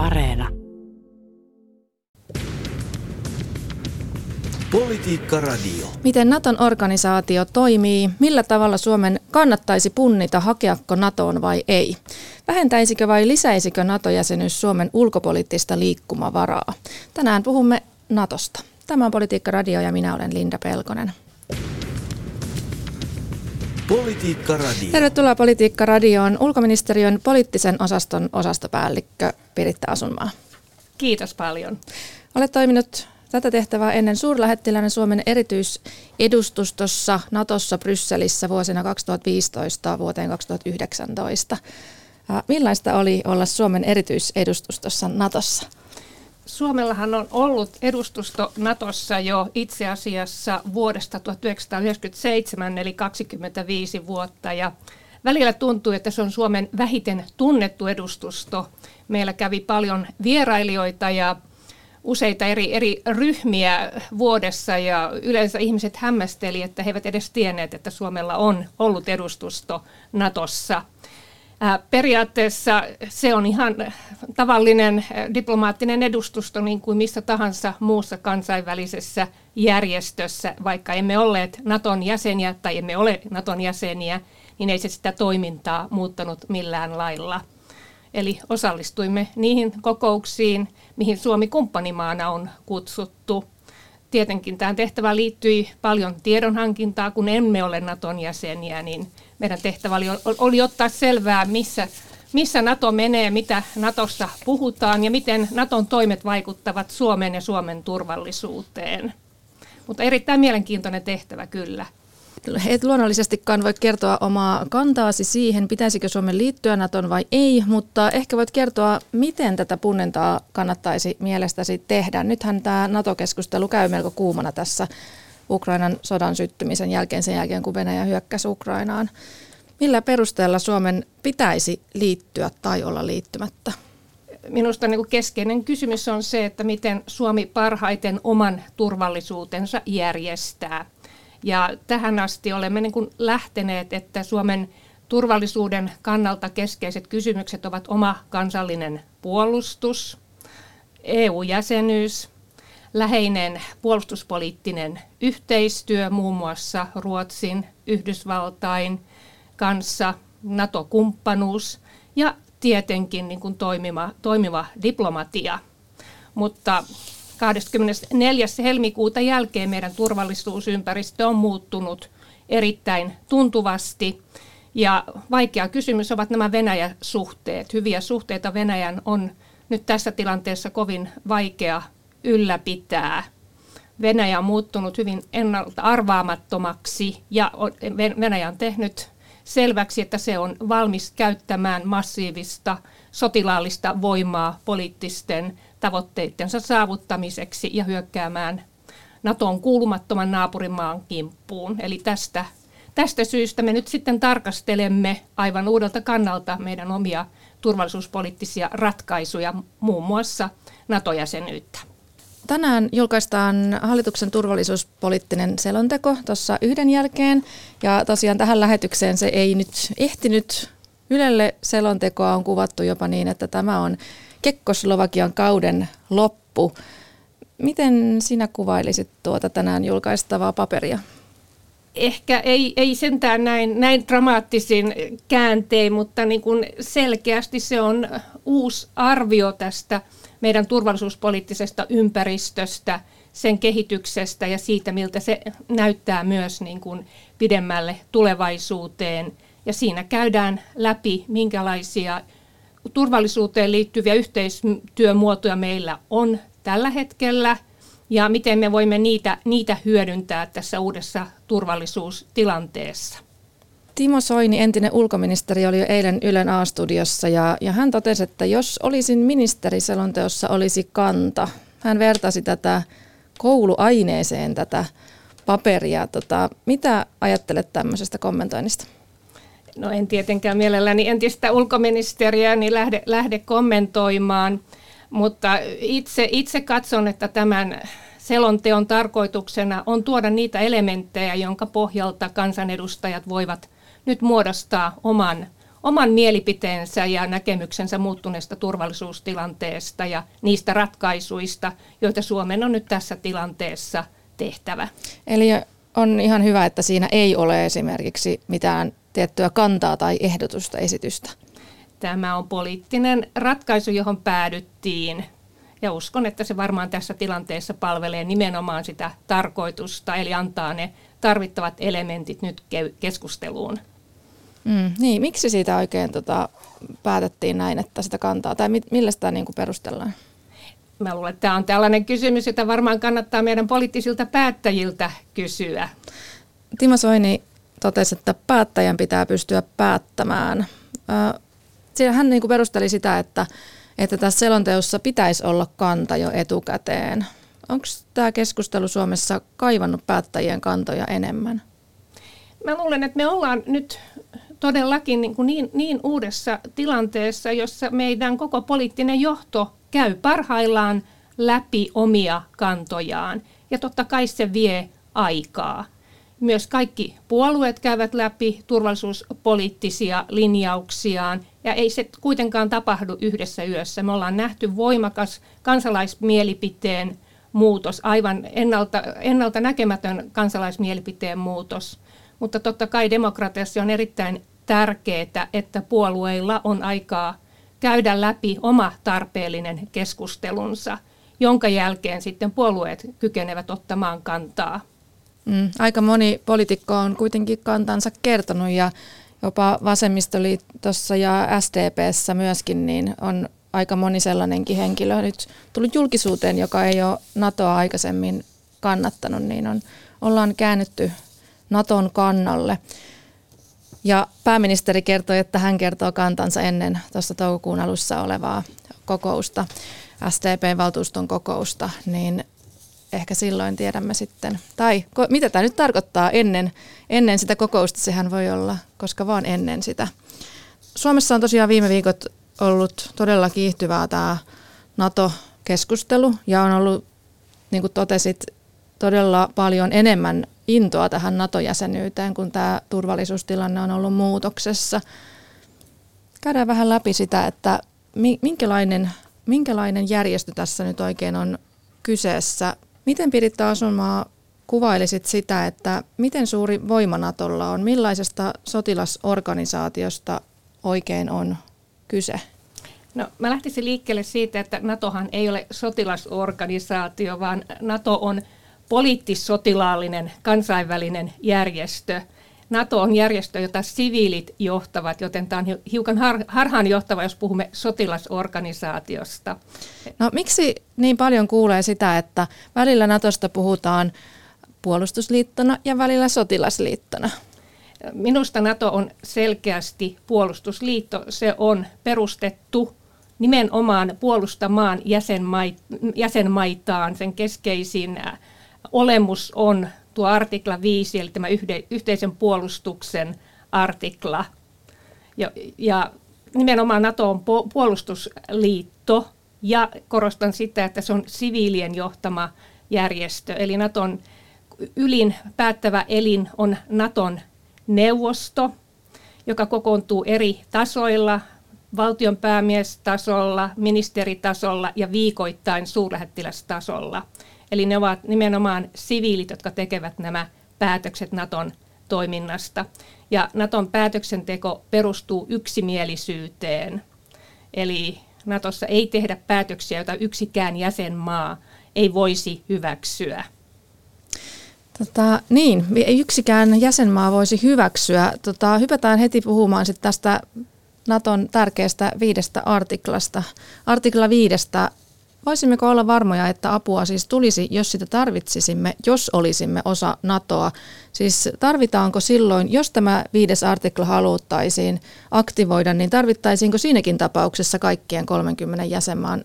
Areena. Politiikka Radio. Miten Naton organisaatio toimii, millä tavalla Suomen kannattaisi punnita hakeako NATOon vai ei? Vähentäisikö vai lisäisikö NATO-jäsenyys Suomen ulkopoliittista liikkumavaraa? Tänään puhumme NATOsta. Tämä on Politiikka Radio ja minä olen Linda Pelkonen. Politiikka Radio. Tervetuloa Politiikka Radioon ulkoministeriön poliittisen osaston osastopäällikkö Piritta Asunmaa. Kiitos paljon. Olet toiminut tätä tehtävää ennen suurlähettilänä Suomen erityisedustustossa Natossa Brysselissä vuosina 2015 vuoteen 2019. Millaista oli olla Suomen erityisedustustossa Natossa? Suomellahan on ollut edustusto Natossa jo itse asiassa vuodesta 1997, eli 25 vuotta. Ja välillä tuntuu, että se on Suomen vähiten tunnettu edustusto. Meillä kävi paljon vierailijoita ja useita eri, eri ryhmiä vuodessa ja yleensä ihmiset hämmästeli, että he eivät edes tienneet, että Suomella on ollut edustusto Natossa – Periaatteessa se on ihan tavallinen diplomaattinen edustusto niin kuin missä tahansa muussa kansainvälisessä järjestössä, vaikka emme olleet Naton jäseniä tai emme ole Naton jäseniä, niin ei se sitä toimintaa muuttanut millään lailla. Eli osallistuimme niihin kokouksiin, mihin Suomi kumppanimaana on kutsuttu. Tietenkin tähän tehtävään liittyi paljon tiedonhankintaa, kun emme ole Naton jäseniä, niin meidän tehtävä oli, oli ottaa selvää, missä, missä NATO menee, mitä Natossa puhutaan ja miten Naton toimet vaikuttavat Suomen ja Suomen turvallisuuteen. Mutta erittäin mielenkiintoinen tehtävä kyllä. Et luonnollisestikaan voi kertoa omaa kantaasi siihen, pitäisikö Suomen liittyä Naton vai ei, mutta ehkä voit kertoa, miten tätä punnentaa kannattaisi mielestäsi tehdä. Nythän tämä NATO-keskustelu käy melko kuumana tässä Ukrainan sodan syttymisen jälkeen sen jälkeen, kun Venäjä hyökkäsi Ukrainaan. Millä perusteella Suomen pitäisi liittyä tai olla liittymättä? Minusta niin kuin keskeinen kysymys on se, että miten Suomi parhaiten oman turvallisuutensa järjestää. Ja tähän asti olemme niin kuin lähteneet, että Suomen turvallisuuden kannalta keskeiset kysymykset ovat oma kansallinen puolustus, EU-jäsenyys, läheinen puolustuspoliittinen yhteistyö muun muassa Ruotsin, Yhdysvaltain kanssa, NATO-kumppanuus ja tietenkin niin kuin toimiva, toimiva diplomatia. Mutta 24. helmikuuta jälkeen meidän turvallisuusympäristö on muuttunut erittäin tuntuvasti. Ja vaikea kysymys ovat nämä Venäjä-suhteet. Hyviä suhteita Venäjän on nyt tässä tilanteessa kovin vaikea ylläpitää. Venäjä on muuttunut hyvin ennalta arvaamattomaksi ja Venäjä on tehnyt selväksi, että se on valmis käyttämään massiivista sotilaallista voimaa poliittisten tavoitteittensa saavuttamiseksi ja hyökkäämään NATOon kuulumattoman naapurimaan kimppuun. Eli tästä, tästä syystä me nyt sitten tarkastelemme aivan uudelta kannalta meidän omia turvallisuuspoliittisia ratkaisuja, muun muassa NATO-jäsenyyttä. Tänään julkaistaan hallituksen turvallisuuspoliittinen selonteko tuossa yhden jälkeen. Ja tosiaan tähän lähetykseen se ei nyt ehtinyt. Ylelle selontekoa on kuvattu jopa niin, että tämä on Kekkoslovakian kauden loppu. Miten sinä kuvailisit tuota tänään julkaistavaa paperia? Ehkä ei, ei sentään näin, näin dramaattisin kääntein, mutta niin kuin selkeästi se on uusi arvio tästä – meidän turvallisuuspoliittisesta ympäristöstä, sen kehityksestä ja siitä, miltä se näyttää myös niin kuin pidemmälle tulevaisuuteen. Ja siinä käydään läpi, minkälaisia turvallisuuteen liittyviä yhteistyömuotoja meillä on tällä hetkellä ja miten me voimme niitä, niitä hyödyntää tässä uudessa turvallisuustilanteessa. Timo Soini, entinen ulkoministeri, oli jo eilen Ylen A-studiossa ja, ja hän totesi, että jos olisin ministeri, selonteossa olisi kanta. Hän vertasi tätä kouluaineeseen tätä paperia. Tota, mitä ajattelet tämmöisestä kommentoinnista? No en tietenkään mielelläni entistä ulkoministeriä niin lähde, lähde kommentoimaan, mutta itse, itse katson, että tämän selonteon tarkoituksena on tuoda niitä elementtejä, jonka pohjalta kansanedustajat voivat nyt muodostaa oman, oman mielipiteensä ja näkemyksensä muuttuneesta turvallisuustilanteesta ja niistä ratkaisuista, joita Suomen on nyt tässä tilanteessa tehtävä. Eli on ihan hyvä, että siinä ei ole esimerkiksi mitään tiettyä kantaa tai ehdotusta esitystä. Tämä on poliittinen ratkaisu, johon päädyttiin. Ja uskon, että se varmaan tässä tilanteessa palvelee nimenomaan sitä tarkoitusta, eli antaa ne tarvittavat elementit nyt keskusteluun. Mm, niin, miksi siitä oikein tota, päätettiin näin, että sitä kantaa, tai millä sitä niin kuin perustellaan? Mä luulen, että tämä on tällainen kysymys, jota varmaan kannattaa meidän poliittisilta päättäjiltä kysyä. Timo Soini totesi, että päättäjän pitää pystyä päättämään. Siinä hän niin kuin perusteli sitä, että, että tässä selonteossa pitäisi olla kanta jo etukäteen. Onko tämä keskustelu Suomessa kaivannut päättäjien kantoja enemmän? Mä luulen, että me ollaan nyt todellakin niin, kuin niin, niin uudessa tilanteessa, jossa meidän koko poliittinen johto käy parhaillaan läpi omia kantojaan. Ja totta kai se vie aikaa. Myös kaikki puolueet käyvät läpi turvallisuuspoliittisia linjauksiaan, ja ei se kuitenkaan tapahdu yhdessä yössä. Me ollaan nähty voimakas kansalaismielipiteen muutos, aivan ennalta, ennalta näkemätön kansalaismielipiteen muutos. Mutta totta kai demokratiassa on erittäin tärkeää, että puolueilla on aikaa käydä läpi oma tarpeellinen keskustelunsa, jonka jälkeen sitten puolueet kykenevät ottamaan kantaa. Mm, aika moni poliitikko on kuitenkin kantansa kertonut ja jopa vasemmistoliitossa ja SDPssä myöskin niin on aika moni sellainenkin henkilö nyt tullut julkisuuteen, joka ei ole NATOa aikaisemmin kannattanut, niin on, ollaan käännytty Naton kannalle. Ja pääministeri kertoi, että hän kertoo kantansa ennen tuossa toukokuun alussa olevaa kokousta, STP-valtuuston kokousta, niin ehkä silloin tiedämme sitten, tai ko, mitä tämä nyt tarkoittaa ennen, ennen sitä kokousta, sehän voi olla, koska vaan ennen sitä. Suomessa on tosiaan viime viikot ollut todella kiihtyvää tämä NATO-keskustelu ja on ollut, niin kuin totesit, todella paljon enemmän intoa tähän NATO-jäsenyyteen, kun tämä turvallisuustilanne on ollut muutoksessa. Käydään vähän läpi sitä, että minkälainen, minkälainen järjestö tässä nyt oikein on kyseessä. Miten Piritta Asumaa kuvailisit sitä, että miten suuri voima Natolla on, millaisesta sotilasorganisaatiosta oikein on kyse? No, mä lähtisin liikkeelle siitä, että NATOhan ei ole sotilasorganisaatio, vaan NATO on poliittis-sotilaallinen kansainvälinen järjestö. NATO on järjestö, jota siviilit johtavat, joten tämä on hiukan har- harhaanjohtava, jos puhumme sotilasorganisaatiosta. No miksi niin paljon kuulee sitä, että välillä NATOsta puhutaan puolustusliittona ja välillä sotilasliittona? Minusta NATO on selkeästi puolustusliitto. Se on perustettu nimenomaan puolustamaan jäsenmaitaan. Sen keskeisin olemus on tuo artikla 5, eli tämä yhteisen puolustuksen artikla. Ja, ja nimenomaan NATO on puolustusliitto, ja korostan sitä, että se on siviilien johtama järjestö. Eli Naton ylin päättävä elin on Naton neuvosto, joka kokoontuu eri tasoilla, valtion päämiestasolla, ministeritasolla ja viikoittain suurlähettilästasolla. Eli ne ovat nimenomaan siviilit, jotka tekevät nämä päätökset Naton toiminnasta. Ja Naton päätöksenteko perustuu yksimielisyyteen. Eli Natossa ei tehdä päätöksiä, joita yksikään jäsenmaa ei voisi hyväksyä. Tota, niin, yksikään jäsenmaa voisi hyväksyä. Tota, hypätään heti puhumaan sit tästä Naton tärkeästä viidestä artiklasta. Artikla viidestä Voisimmeko olla varmoja, että apua siis tulisi, jos sitä tarvitsisimme, jos olisimme osa NATOa? Siis tarvitaanko silloin, jos tämä viides artikla haluttaisiin aktivoida, niin tarvittaisiinko siinäkin tapauksessa kaikkien 30 jäsenmaan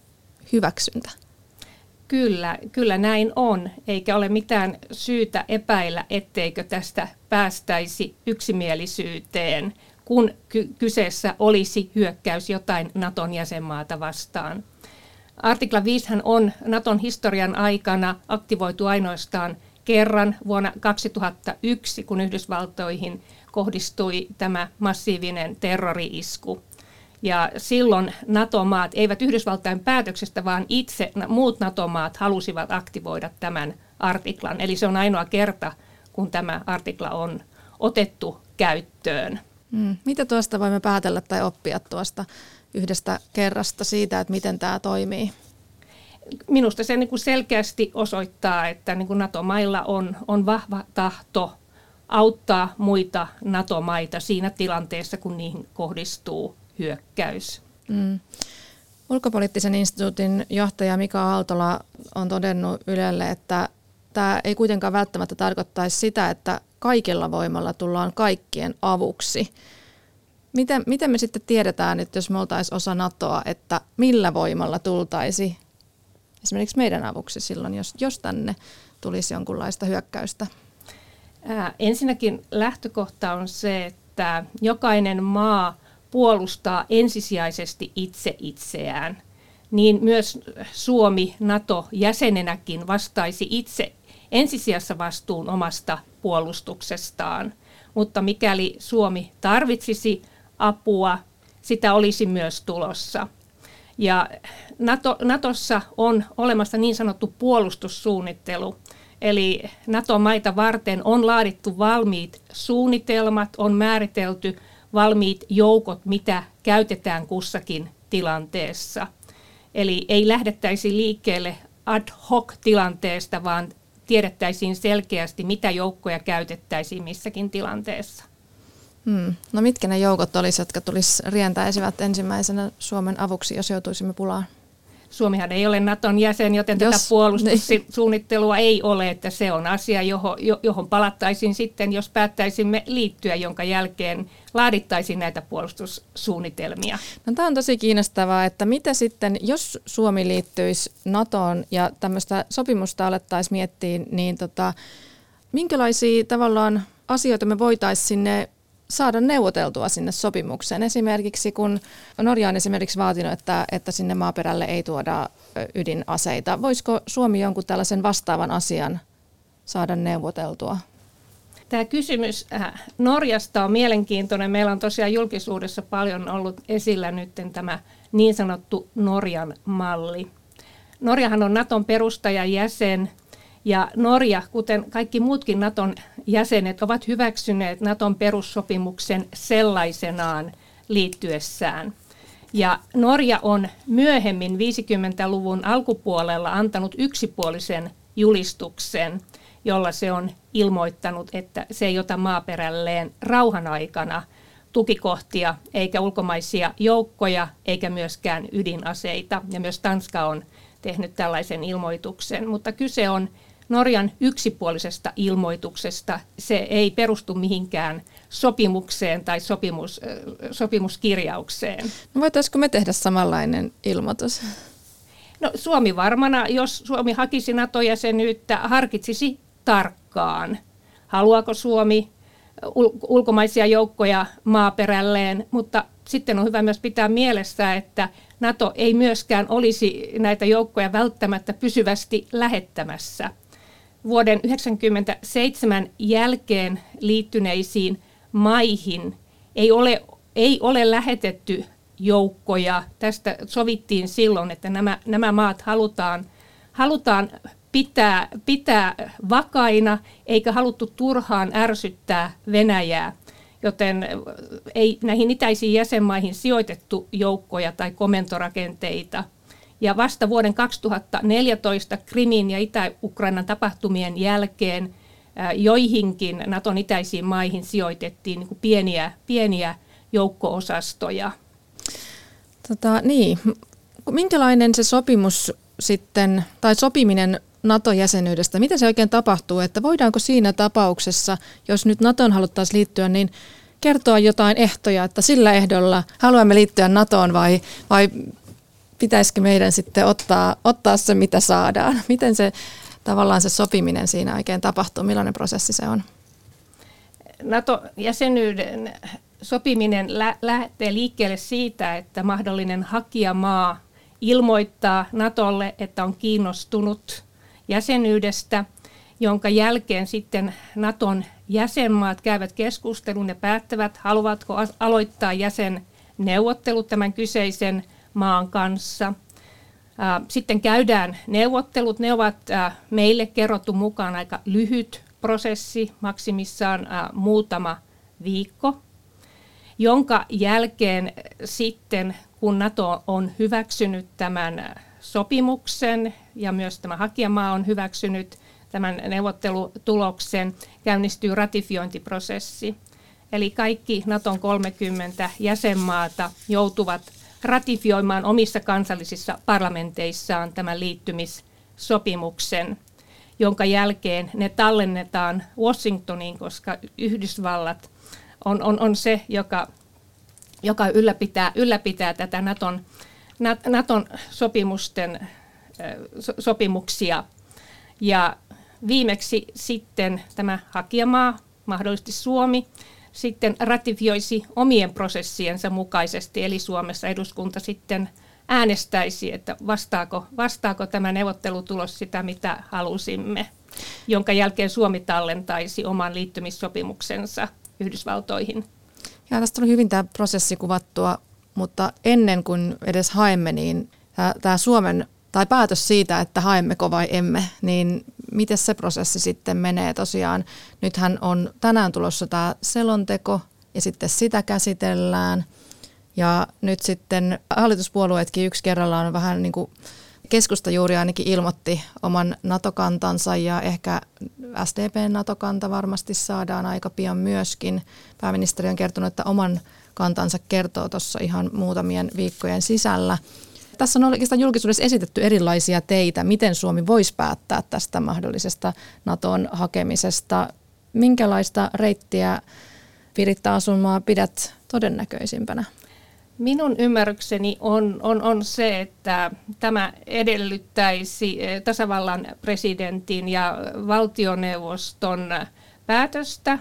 hyväksyntä? Kyllä, kyllä näin on, eikä ole mitään syytä epäillä, etteikö tästä päästäisi yksimielisyyteen, kun ky- kyseessä olisi hyökkäys jotain Naton jäsenmaata vastaan. Artikla 5 on Naton historian aikana aktivoitu ainoastaan kerran vuonna 2001, kun Yhdysvaltoihin kohdistui tämä massiivinen terrori-isku. Ja silloin NATO-maat, eivät Yhdysvaltain päätöksestä, vaan itse muut NATO-maat halusivat aktivoida tämän artiklan. Eli se on ainoa kerta, kun tämä artikla on otettu käyttöön. Hmm. Mitä tuosta voimme päätellä tai oppia tuosta yhdestä kerrasta siitä, että miten tämä toimii? Minusta se niin kuin selkeästi osoittaa, että niin kuin NATO-mailla on, on vahva tahto auttaa muita NATO-maita siinä tilanteessa, kun niihin kohdistuu hyökkäys. Mm. Ulkopoliittisen instituutin johtaja Mika Aaltola on todennut Ylelle, että tämä ei kuitenkaan välttämättä tarkoittaisi sitä, että kaikilla voimalla tullaan kaikkien avuksi. Miten, miten me sitten tiedetään, että jos me oltaisiin osa NATOa, että millä voimalla tultaisi esimerkiksi meidän avuksi silloin, jos, jos tänne tulisi jonkunlaista hyökkäystä? Ää, ensinnäkin lähtökohta on se, että jokainen maa puolustaa ensisijaisesti itse itseään. Niin myös Suomi NATO-jäsenenäkin vastaisi itse ensisijassa vastuun omasta puolustuksestaan. Mutta mikäli Suomi tarvitsisi apua, sitä olisi myös tulossa. Ja NATO, Natossa on olemassa niin sanottu puolustussuunnittelu, eli NATO-maita varten on laadittu valmiit suunnitelmat, on määritelty valmiit joukot, mitä käytetään kussakin tilanteessa. Eli ei lähdettäisi liikkeelle ad hoc tilanteesta, vaan tiedettäisiin selkeästi, mitä joukkoja käytettäisiin missäkin tilanteessa. Hmm. No mitkä ne joukot olisivat, jotka tulisi rientäisivät ensimmäisenä Suomen avuksi, jos joutuisimme pulaan? Suomihan ei ole Naton jäsen, joten Jos, tätä puolustussuunnittelua ei ole, että se on asia, johon, johon palattaisiin sitten, jos päättäisimme liittyä, jonka jälkeen laadittaisiin näitä puolustussuunnitelmia. No, tämä on tosi kiinnostavaa, että mitä sitten, jos Suomi liittyisi NATOon ja tämmöistä sopimusta alettaisiin miettiä, niin tota, minkälaisia tavallaan asioita me voitaisiin sinne saada neuvoteltua sinne sopimukseen. Esimerkiksi kun Norja on esimerkiksi vaatinut, että, että sinne maaperälle ei tuoda ydinaseita. Voisiko Suomi jonkun tällaisen vastaavan asian saada neuvoteltua? Tämä kysymys äh, Norjasta on mielenkiintoinen. Meillä on tosiaan julkisuudessa paljon ollut esillä nyt tämä niin sanottu Norjan malli. Norjahan on Naton perustajajäsen ja Norja, kuten kaikki muutkin Naton jäsenet, ovat hyväksyneet Naton perussopimuksen sellaisenaan liittyessään. Ja Norja on myöhemmin 50-luvun alkupuolella antanut yksipuolisen julistuksen, jolla se on ilmoittanut, että se ei ota maaperälleen rauhan aikana tukikohtia eikä ulkomaisia joukkoja eikä myöskään ydinaseita. Ja myös Tanska on tehnyt tällaisen ilmoituksen, mutta kyse on Norjan yksipuolisesta ilmoituksesta. Se ei perustu mihinkään sopimukseen tai sopimus, sopimuskirjaukseen. No voitaisiko me tehdä samanlainen ilmoitus? No, Suomi varmana, jos Suomi hakisi NATO-jäsenyyttä, harkitsisi tarkkaan. Haluaako Suomi ulkomaisia joukkoja maaperälleen, mutta sitten on hyvä myös pitää mielessä, että NATO ei myöskään olisi näitä joukkoja välttämättä pysyvästi lähettämässä – vuoden 1997 jälkeen liittyneisiin maihin ei ole, ei ole lähetetty joukkoja. Tästä sovittiin silloin, että nämä, nämä maat halutaan, halutaan pitää, pitää vakaina, eikä haluttu turhaan ärsyttää Venäjää. Joten ei näihin itäisiin jäsenmaihin sijoitettu joukkoja tai komentorakenteita – ja vasta vuoden 2014 Krimin ja Itä-Ukrainan tapahtumien jälkeen joihinkin Naton itäisiin maihin sijoitettiin niin pieniä, pieniä joukko-osastoja. Tota, niin. Minkälainen se sopimus sitten, tai sopiminen NATO-jäsenyydestä, miten se oikein tapahtuu, että voidaanko siinä tapauksessa, jos nyt NATOon haluttaisiin liittyä, niin kertoa jotain ehtoja, että sillä ehdolla haluamme liittyä NATOon vai, vai pitäisikö meidän sitten ottaa, ottaa se, mitä saadaan? Miten se tavallaan se sopiminen siinä oikein tapahtuu? Millainen prosessi se on? NATO-jäsenyyden sopiminen lä- lähtee liikkeelle siitä, että mahdollinen hakijamaa ilmoittaa NATOlle, että on kiinnostunut jäsenyydestä. jonka jälkeen sitten Naton jäsenmaat käyvät keskustelun ja päättävät, haluavatko aloittaa jäsenneuvottelut tämän kyseisen maan kanssa. Sitten käydään neuvottelut. Ne ovat meille kerrottu mukaan aika lyhyt prosessi, maksimissaan muutama viikko, jonka jälkeen sitten, kun NATO on hyväksynyt tämän sopimuksen ja myös tämä hakijamaa on hyväksynyt tämän neuvottelutuloksen, käynnistyy ratifiointiprosessi. Eli kaikki Naton 30 jäsenmaata joutuvat ratifioimaan omissa kansallisissa parlamenteissaan tämän liittymissopimuksen, jonka jälkeen ne tallennetaan Washingtoniin, koska Yhdysvallat on, on, on se, joka, joka ylläpitää, ylläpitää tätä Naton, Naton sopimusten, sopimuksia. Ja viimeksi sitten tämä hakijamaa, mahdollisesti Suomi, sitten ratifioisi omien prosessiensa mukaisesti, eli Suomessa eduskunta sitten äänestäisi, että vastaako, vastaako tämä neuvottelutulos sitä, mitä halusimme, jonka jälkeen Suomi tallentaisi oman liittymissopimuksensa Yhdysvaltoihin. Ja tästä oli hyvin tämä prosessi kuvattua, mutta ennen kuin edes haemme, niin tämä Suomen tai päätös siitä, että haemmeko vai emme, niin miten se prosessi sitten menee tosiaan. Nythän on tänään tulossa tämä selonteko ja sitten sitä käsitellään. Ja nyt sitten hallituspuolueetkin yksi kerrallaan vähän niin kuin keskusta juuri ainakin ilmoitti oman NATO-kantansa ja ehkä SDPn NATO-kanta varmasti saadaan aika pian myöskin. Pääministeri on kertonut, että oman kantansa kertoo tuossa ihan muutamien viikkojen sisällä. Tässä on oikeastaan julkisuudessa esitetty erilaisia teitä, miten Suomi voisi päättää tästä mahdollisesta Naton hakemisesta. Minkälaista reittiä Piritta Asunmaa pidät todennäköisimpänä? Minun ymmärrykseni on, on, on se, että tämä edellyttäisi eh, tasavallan presidentin ja valtioneuvoston päätöstä,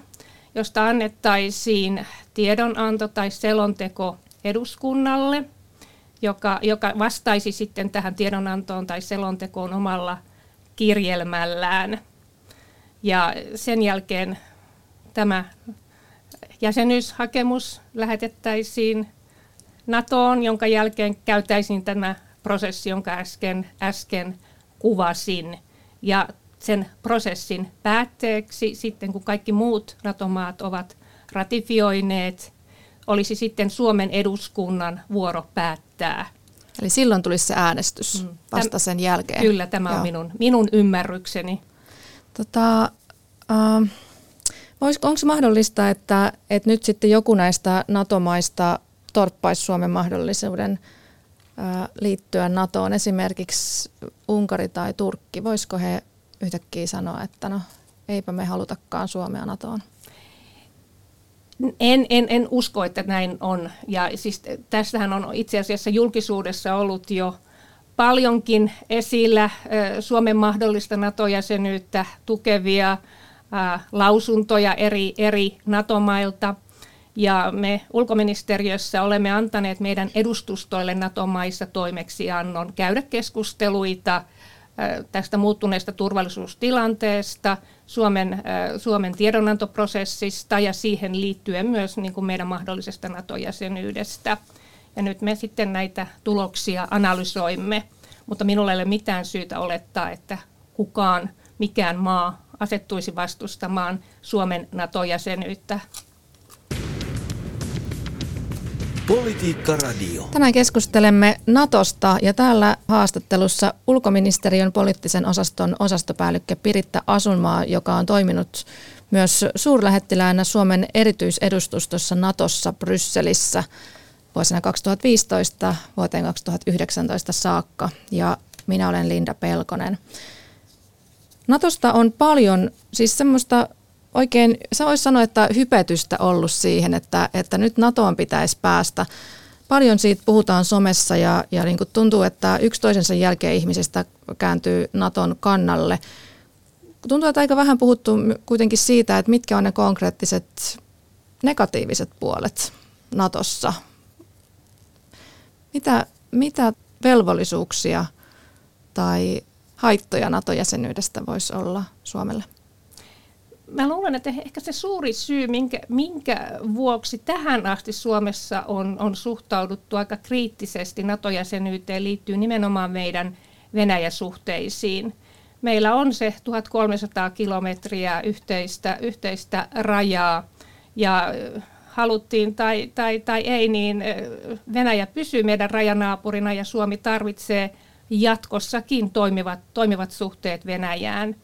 josta annettaisiin tiedonanto tai selonteko eduskunnalle – joka, joka vastaisi sitten tähän tiedonantoon tai selontekoon omalla kirjelmällään. Ja sen jälkeen tämä jäsenyyshakemus lähetettäisiin NATOon, jonka jälkeen käytäisiin tämä prosessi, jonka äsken, äsken kuvasin. Ja sen prosessin päätteeksi sitten, kun kaikki muut NATO-maat ovat ratifioineet olisi sitten Suomen eduskunnan vuoro päättää. Eli silloin tulisi se äänestys mm. vasta sen jälkeen. Kyllä, tämä Joo. on minun, minun ymmärrykseni. Tota, äh, onko mahdollista, että, että nyt sitten joku näistä NATO-maista torppaisi Suomen mahdollisuuden äh, liittyä NATOon, esimerkiksi Unkari tai Turkki? Voisiko he yhtäkkiä sanoa, että no eipä me halutakaan Suomea NATOon? En, en, en usko, että näin on. Ja siis tässähän on itse asiassa julkisuudessa ollut jo paljonkin esillä Suomen mahdollista NATO-jäsenyyttä tukevia lausuntoja eri, eri NATO-mailta. Ja me ulkoministeriössä olemme antaneet meidän edustustoille NATO-maissa toimeksiannon käydä keskusteluita tästä muuttuneesta turvallisuustilanteesta, Suomen, Suomen tiedonantoprosessista ja siihen liittyen myös niin kuin meidän mahdollisesta NATO-jäsenyydestä. Ja nyt me sitten näitä tuloksia analysoimme, mutta minulla ei ole mitään syytä olettaa, että kukaan, mikään maa asettuisi vastustamaan Suomen NATO-jäsenyyttä Politiikka Radio. Tänään keskustelemme Natosta ja täällä haastattelussa ulkoministeriön poliittisen osaston osastopäällikkö Piritta Asunmaa, joka on toiminut myös suurlähettiläänä Suomen erityisedustustossa Natossa Brysselissä vuosina 2015 vuoteen 2019 saakka. Ja minä olen Linda Pelkonen. Natosta on paljon, siis semmoista oikein, sä vois sanoa, että hypetystä ollut siihen, että, että nyt NATOon pitäisi päästä. Paljon siitä puhutaan somessa ja, ja niin kuin tuntuu, että yksi toisensa jälkeen ihmisistä kääntyy Naton kannalle. Tuntuu, että aika vähän puhuttu kuitenkin siitä, että mitkä on ne konkreettiset negatiiviset puolet Natossa. Mitä, mitä velvollisuuksia tai haittoja NATO-jäsenyydestä voisi olla Suomelle? Mä luulen, että ehkä se suuri syy, minkä, minkä vuoksi tähän asti Suomessa on, on suhtauduttu aika kriittisesti NATO-jäsenyyteen, liittyy nimenomaan meidän Venäjä-suhteisiin. Meillä on se 1300 kilometriä yhteistä, yhteistä rajaa ja haluttiin tai, tai, tai ei, niin Venäjä pysyy meidän rajanaapurina ja Suomi tarvitsee jatkossakin toimivat, toimivat suhteet Venäjään.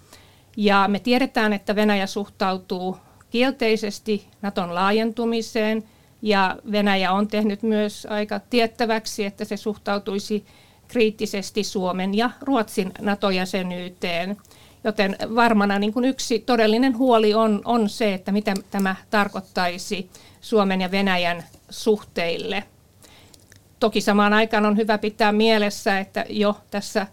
Ja me tiedetään, että Venäjä suhtautuu kielteisesti Naton laajentumiseen ja Venäjä on tehnyt myös aika tiettäväksi, että se suhtautuisi kriittisesti Suomen ja Ruotsin NATO-jäsenyyteen. Joten varmana niin kuin yksi todellinen huoli on, on se, että mitä tämä tarkoittaisi Suomen ja Venäjän suhteille. Toki samaan aikaan on hyvä pitää mielessä, että jo tässä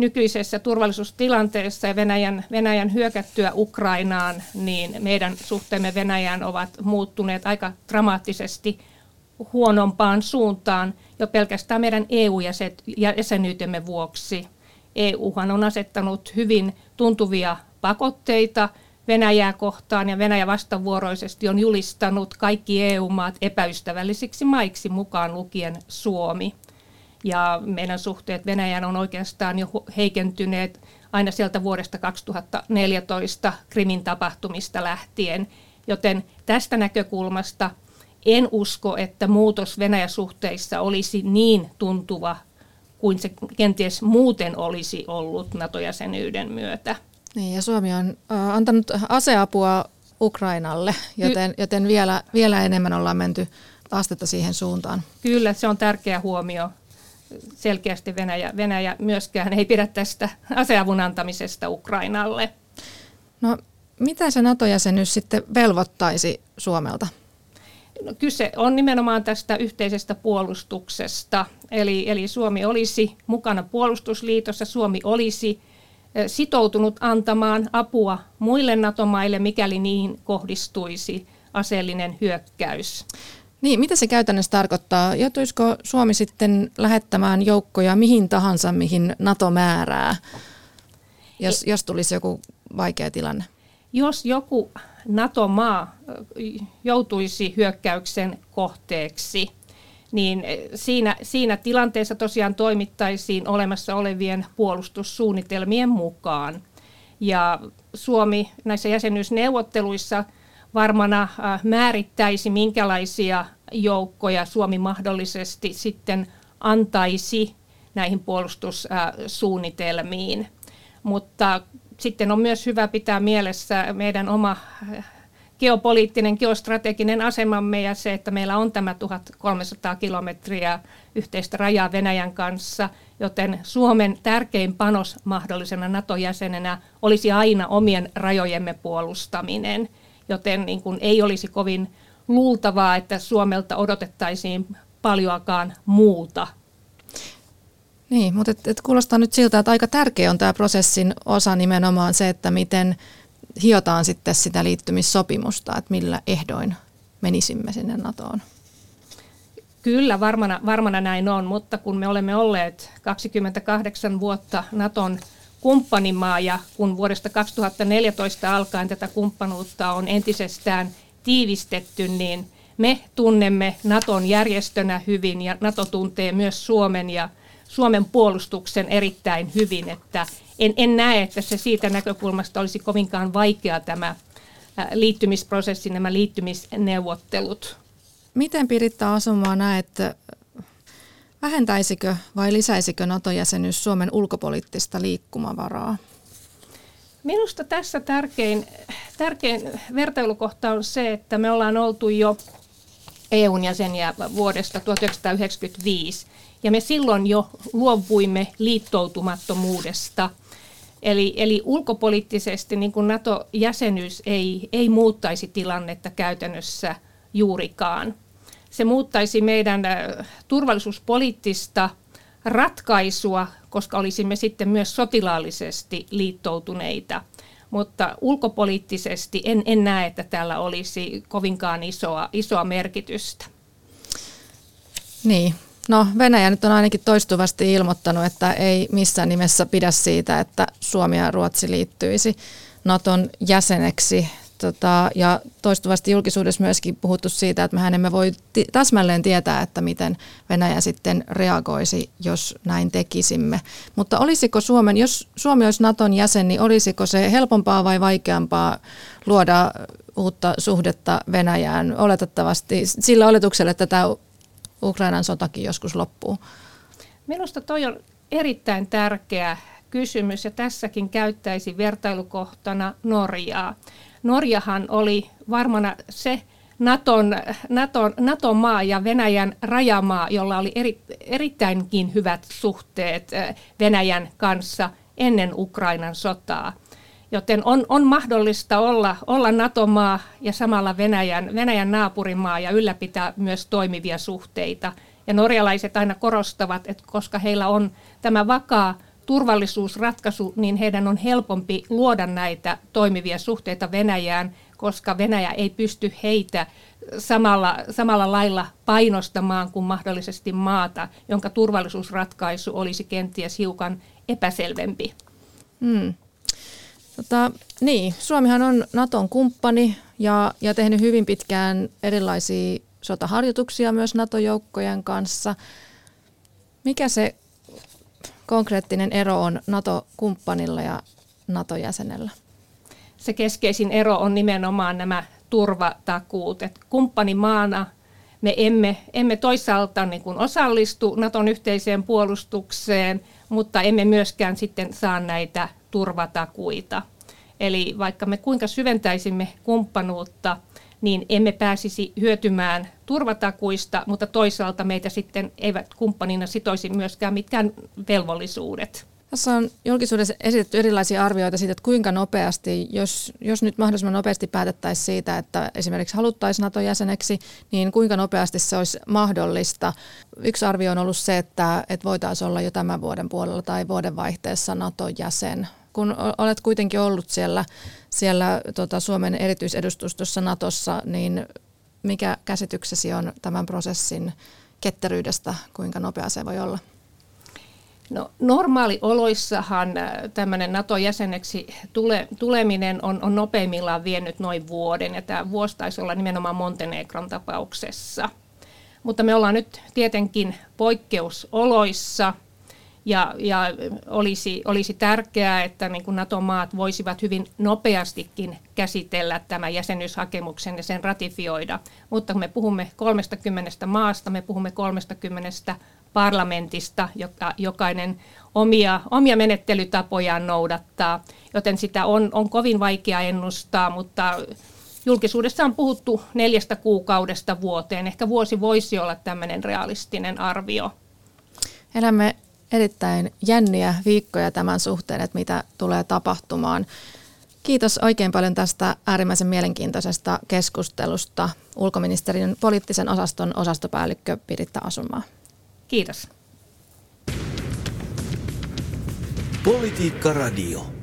nykyisessä turvallisuustilanteessa ja Venäjän, Venäjän hyökättyä Ukrainaan, niin meidän suhteemme Venäjään ovat muuttuneet aika dramaattisesti huonompaan suuntaan jo pelkästään meidän EU-jäsenyytemme vuoksi. EUhan on asettanut hyvin tuntuvia pakotteita Venäjää kohtaan ja Venäjä vastavuoroisesti on julistanut kaikki EU-maat epäystävällisiksi maiksi mukaan lukien Suomi. Ja meidän suhteet Venäjään on oikeastaan jo heikentyneet aina sieltä vuodesta 2014 Krimin tapahtumista lähtien. Joten tästä näkökulmasta en usko, että muutos Venäjä-suhteissa olisi niin tuntuva kuin se kenties muuten olisi ollut NATO-jäsenyyden myötä. Niin, ja Suomi on äh, antanut aseapua Ukrainalle, joten, joten vielä, vielä enemmän ollaan menty astetta siihen suuntaan. Kyllä, se on tärkeä huomio. Selkeästi Venäjä, Venäjä myöskään ei pidä tästä aseavun antamisesta Ukrainalle. No, mitä se NATO-jäsenyys sitten velvoittaisi Suomelta? No, kyse on nimenomaan tästä yhteisestä puolustuksesta. Eli, eli Suomi olisi mukana puolustusliitossa, Suomi olisi sitoutunut antamaan apua muille NATO-maille, mikäli niihin kohdistuisi aseellinen hyökkäys. Niin, mitä se käytännössä tarkoittaa? Joutuisiko Suomi sitten lähettämään joukkoja mihin tahansa, mihin NATO määrää, jos, jos tulisi joku vaikea tilanne? Jos joku NATO-maa joutuisi hyökkäyksen kohteeksi – niin siinä, siinä tilanteessa tosiaan toimittaisiin olemassa olevien puolustussuunnitelmien mukaan. Ja Suomi näissä jäsenyysneuvotteluissa varmana äh, määrittäisi, minkälaisia joukkoja Suomi mahdollisesti sitten antaisi näihin puolustussuunnitelmiin. Mutta sitten on myös hyvä pitää mielessä meidän oma geopoliittinen, geostrateginen asemamme ja se, että meillä on tämä 1300 kilometriä yhteistä rajaa Venäjän kanssa, joten Suomen tärkein panos mahdollisena NATO-jäsenenä olisi aina omien rajojemme puolustaminen, joten niin kuin ei olisi kovin luultavaa, että Suomelta odotettaisiin paljoakaan muuta niin, mutta et, et kuulostaa nyt siltä, että aika tärkeä on tämä prosessin osa nimenomaan se, että miten hiotaan sitten sitä liittymissopimusta, että millä ehdoin menisimme sinne NATOon. Kyllä, varmana, varmana näin on, mutta kun me olemme olleet 28 vuotta Naton kumppanimaa ja kun vuodesta 2014 alkaen tätä kumppanuutta on entisestään tiivistetty, niin me tunnemme Naton järjestönä hyvin ja Nato tuntee myös Suomen ja Suomen puolustuksen erittäin hyvin, että en, en näe, että se siitä näkökulmasta olisi kovinkaan vaikea tämä liittymisprosessi, nämä liittymisneuvottelut. Miten Piritta Asumaa näet, vähentäisikö vai lisäisikö NATO-jäsenyys Suomen ulkopoliittista liikkumavaraa? Minusta tässä tärkein, tärkein vertailukohta on se, että me ollaan oltu jo EUn jäseniä vuodesta 1995 ja me silloin jo luovuimme liittoutumattomuudesta. Eli, eli ulkopoliittisesti niin kuin NATO-jäsenyys ei, ei muuttaisi tilannetta käytännössä juurikaan. Se muuttaisi meidän äh, turvallisuuspoliittista ratkaisua, koska olisimme sitten myös sotilaallisesti liittoutuneita. Mutta ulkopoliittisesti en, en näe, että tällä olisi kovinkaan isoa, isoa merkitystä. Niin, No Venäjä nyt on ainakin toistuvasti ilmoittanut, että ei missään nimessä pidä siitä, että Suomi ja Ruotsi liittyisi Naton jäseneksi. Tota, ja toistuvasti julkisuudessa myöskin puhuttu siitä, että mehän emme voi t- täsmälleen tietää, että miten Venäjä sitten reagoisi, jos näin tekisimme. Mutta olisiko Suomen, jos Suomi olisi Naton jäsen, niin olisiko se helpompaa vai vaikeampaa luoda uutta suhdetta Venäjään oletettavasti sillä oletuksella, että tämä Ukrainan sotakin joskus loppuu? Minusta toi on erittäin tärkeä kysymys ja tässäkin käyttäisi vertailukohtana Norjaa. Norjahan oli varmana se Naton, Naton, Naton maa ja Venäjän rajamaa, jolla oli eri, erittäinkin hyvät suhteet eh, Venäjän kanssa ennen Ukrainan sotaa. Joten on, on mahdollista olla, olla NATO-maa ja samalla Venäjän, Venäjän naapurimaa ja ylläpitää myös toimivia suhteita. Ja norjalaiset aina korostavat, että koska heillä on tämä vakaa turvallisuusratkaisu, niin heidän on helpompi luoda näitä toimivia suhteita Venäjään, koska Venäjä ei pysty heitä samalla, samalla lailla painostamaan kuin mahdollisesti maata, jonka turvallisuusratkaisu olisi kenties hiukan epäselvempi. Hmm. Tota, niin, Suomihan on Naton kumppani ja, ja tehnyt hyvin pitkään erilaisia sotaharjoituksia myös NATO-joukkojen kanssa. Mikä se konkreettinen ero on NATO-kumppanilla ja NATO-jäsenellä? Se keskeisin ero on nimenomaan nämä turvatakuut. Et kumppanimaana me emme, emme toisaalta niin kuin osallistu Naton yhteiseen puolustukseen, mutta emme myöskään sitten saa näitä turvatakuita. Eli vaikka me kuinka syventäisimme kumppanuutta, niin emme pääsisi hyötymään turvatakuista, mutta toisaalta meitä sitten eivät kumppanina sitoisi myöskään mitkään velvollisuudet. Tässä on julkisuudessa esitetty erilaisia arvioita siitä, että kuinka nopeasti, jos, jos nyt mahdollisimman nopeasti päätettäisiin siitä, että esimerkiksi haluttaisiin NATO-jäseneksi, niin kuinka nopeasti se olisi mahdollista. Yksi arvio on ollut se, että, että voitaisiin olla jo tämän vuoden puolella tai vuodenvaihteessa NATO-jäsen kun olet kuitenkin ollut siellä, siellä tota Suomen erityisedustustossa Natossa, niin mikä käsityksesi on tämän prosessin ketteryydestä, kuinka nopea se voi olla? No, normaalioloissahan äh, tämmöinen NATO-jäseneksi tule, tuleminen on, on nopeimmillaan vienyt noin vuoden, ja tämä vuosi taisi olla nimenomaan Montenegron tapauksessa. Mutta me ollaan nyt tietenkin poikkeusoloissa – ja, ja olisi, olisi tärkeää, että niin kuin NATO-maat voisivat hyvin nopeastikin käsitellä tämän jäsenyyshakemuksen ja sen ratifioida. Mutta kun me puhumme 30 maasta, me puhumme 30 parlamentista, joka jokainen omia, omia menettelytapojaan noudattaa, joten sitä on, on kovin vaikea ennustaa, mutta julkisuudessa on puhuttu neljästä kuukaudesta vuoteen. Ehkä vuosi voisi olla tämmöinen realistinen arvio. Elämme erittäin jänniä viikkoja tämän suhteen, että mitä tulee tapahtumaan. Kiitos oikein paljon tästä äärimmäisen mielenkiintoisesta keskustelusta ulkoministeriön poliittisen osaston osastopäällikkö Piritta Asumaa. Kiitos. Politiikka Radio.